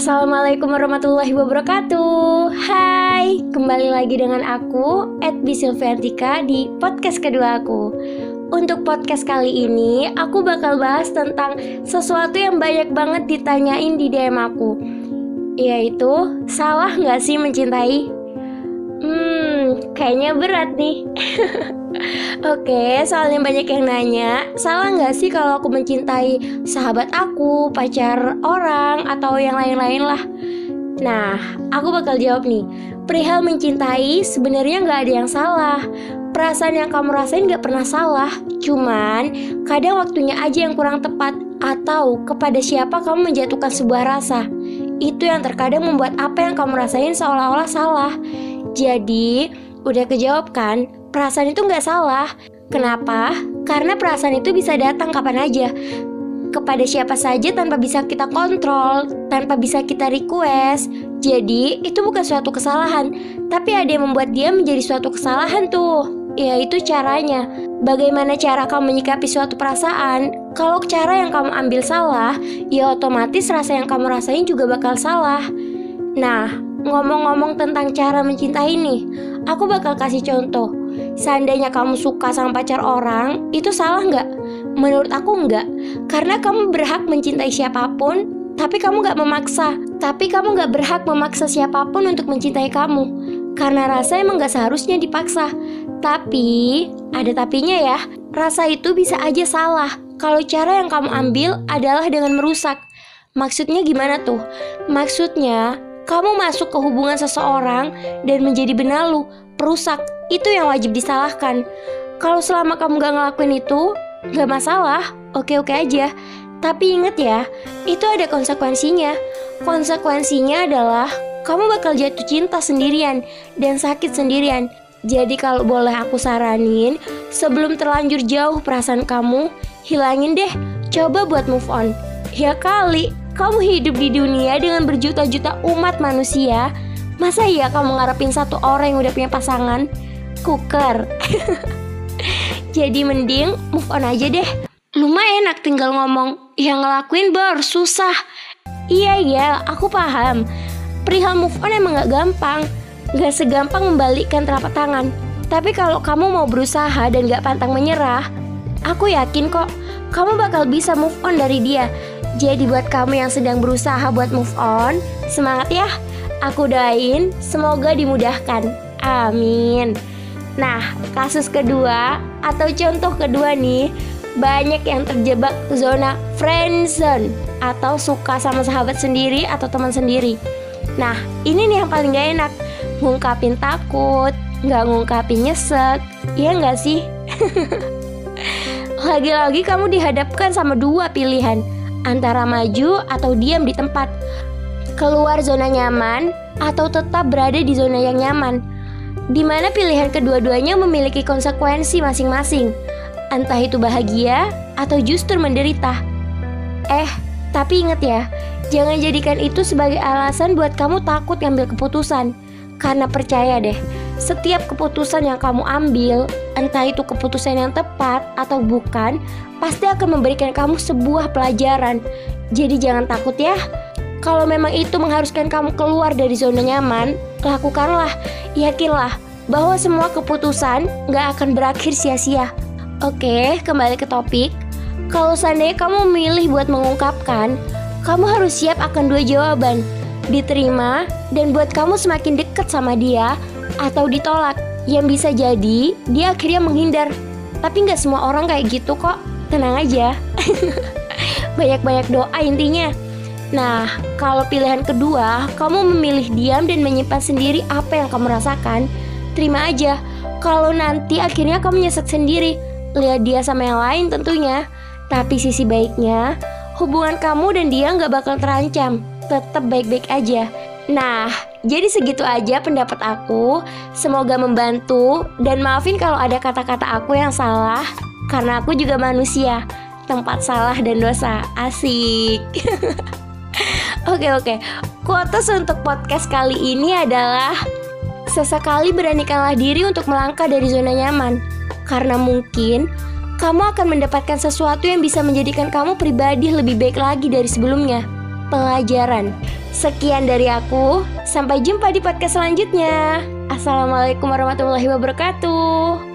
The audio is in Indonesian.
Assalamualaikum warahmatullahi wabarakatuh Hai, kembali lagi dengan aku Edbi Silviantika di podcast kedua aku Untuk podcast kali ini Aku bakal bahas tentang Sesuatu yang banyak banget ditanyain di DM aku Yaitu Salah gak sih mencintai? Kayaknya berat nih Oke, soalnya banyak yang nanya, salah nggak sih kalau aku mencintai sahabat aku, pacar orang, atau yang lain-lain lah? Nah, aku bakal jawab nih. Perihal mencintai sebenarnya nggak ada yang salah. Perasaan yang kamu rasain nggak pernah salah. Cuman kadang waktunya aja yang kurang tepat atau kepada siapa kamu menjatuhkan sebuah rasa. Itu yang terkadang membuat apa yang kamu rasain seolah-olah salah. Jadi, udah kejawab kan? Perasaan itu nggak salah. Kenapa? Karena perasaan itu bisa datang kapan aja. Kepada siapa saja tanpa bisa kita kontrol, tanpa bisa kita request. Jadi, itu bukan suatu kesalahan, tapi ada yang membuat dia menjadi suatu kesalahan tuh. Ya, itu caranya. Bagaimana cara kamu menyikapi suatu perasaan? Kalau cara yang kamu ambil salah, ya otomatis rasa yang kamu rasain juga bakal salah. Nah, ngomong-ngomong tentang cara mencintai nih, aku bakal kasih contoh. Seandainya kamu suka sama pacar orang, itu salah nggak? Menurut aku nggak, karena kamu berhak mencintai siapa pun, tapi kamu nggak memaksa. Tapi kamu nggak berhak memaksa siapa pun untuk mencintai kamu, karena rasa emang nggak seharusnya dipaksa. Tapi ada tapinya ya, rasa itu bisa aja salah kalau cara yang kamu ambil adalah dengan merusak. Maksudnya gimana tuh? Maksudnya kamu masuk ke hubungan seseorang dan menjadi benalu, perusak, itu yang wajib disalahkan. Kalau selama kamu gak ngelakuin itu, gak masalah, oke-oke aja. Tapi inget ya, itu ada konsekuensinya. Konsekuensinya adalah kamu bakal jatuh cinta sendirian dan sakit sendirian. Jadi kalau boleh aku saranin, sebelum terlanjur jauh perasaan kamu, hilangin deh, coba buat move on. Ya kali, kamu hidup di dunia dengan berjuta-juta umat manusia, Masa iya kamu ngarepin satu orang yang udah punya pasangan? Kuker. Jadi mending move on aja deh. Lumayan enak tinggal ngomong, yang ngelakuin baru susah. Iya iya, aku paham. Perihal move on emang gak gampang. Gak segampang membalikkan telapak tangan. Tapi kalau kamu mau berusaha dan gak pantang menyerah, aku yakin kok kamu bakal bisa move on dari dia. Jadi buat kamu yang sedang berusaha buat move on, semangat ya. Aku doain semoga dimudahkan. Amin. Nah, kasus kedua atau contoh kedua nih, banyak yang terjebak zona friendzone atau suka sama sahabat sendiri atau teman sendiri. Nah, ini nih yang paling gak enak. Ngungkapin takut, nggak ngungkapin nyesek, iya nggak sih? Lagi-lagi kamu dihadapkan sama dua pilihan, antara maju atau diam di tempat keluar zona nyaman, atau tetap berada di zona yang nyaman, di mana pilihan kedua-duanya memiliki konsekuensi masing-masing, entah itu bahagia atau justru menderita. Eh, tapi ingat ya, jangan jadikan itu sebagai alasan buat kamu takut ngambil keputusan. Karena percaya deh, setiap keputusan yang kamu ambil, entah itu keputusan yang tepat atau bukan, pasti akan memberikan kamu sebuah pelajaran. Jadi jangan takut ya. Kalau memang itu mengharuskan kamu keluar dari zona nyaman, lakukanlah. Yakinlah bahwa semua keputusan gak akan berakhir sia-sia. Oke, kembali ke topik. Kalau seandainya kamu memilih buat mengungkapkan, kamu harus siap akan dua jawaban. Diterima dan buat kamu semakin dekat sama dia atau ditolak. Yang bisa jadi dia akhirnya menghindar. Tapi nggak semua orang kayak gitu kok. Tenang aja. Banyak-banyak doa intinya. Nah, kalau pilihan kedua, kamu memilih diam dan menyimpan sendiri apa yang kamu rasakan, terima aja. Kalau nanti akhirnya kamu nyesek sendiri, lihat dia sama yang lain tentunya. Tapi sisi baiknya, hubungan kamu dan dia nggak bakal terancam, tetap baik-baik aja. Nah, jadi segitu aja pendapat aku. Semoga membantu dan maafin kalau ada kata-kata aku yang salah, karena aku juga manusia. Tempat salah dan dosa, asik. Oke oke, quotes untuk podcast kali ini adalah Sesekali beranikanlah diri untuk melangkah dari zona nyaman Karena mungkin kamu akan mendapatkan sesuatu yang bisa menjadikan kamu pribadi lebih baik lagi dari sebelumnya pelajaran. Sekian dari aku, sampai jumpa di podcast selanjutnya. Assalamualaikum warahmatullahi wabarakatuh.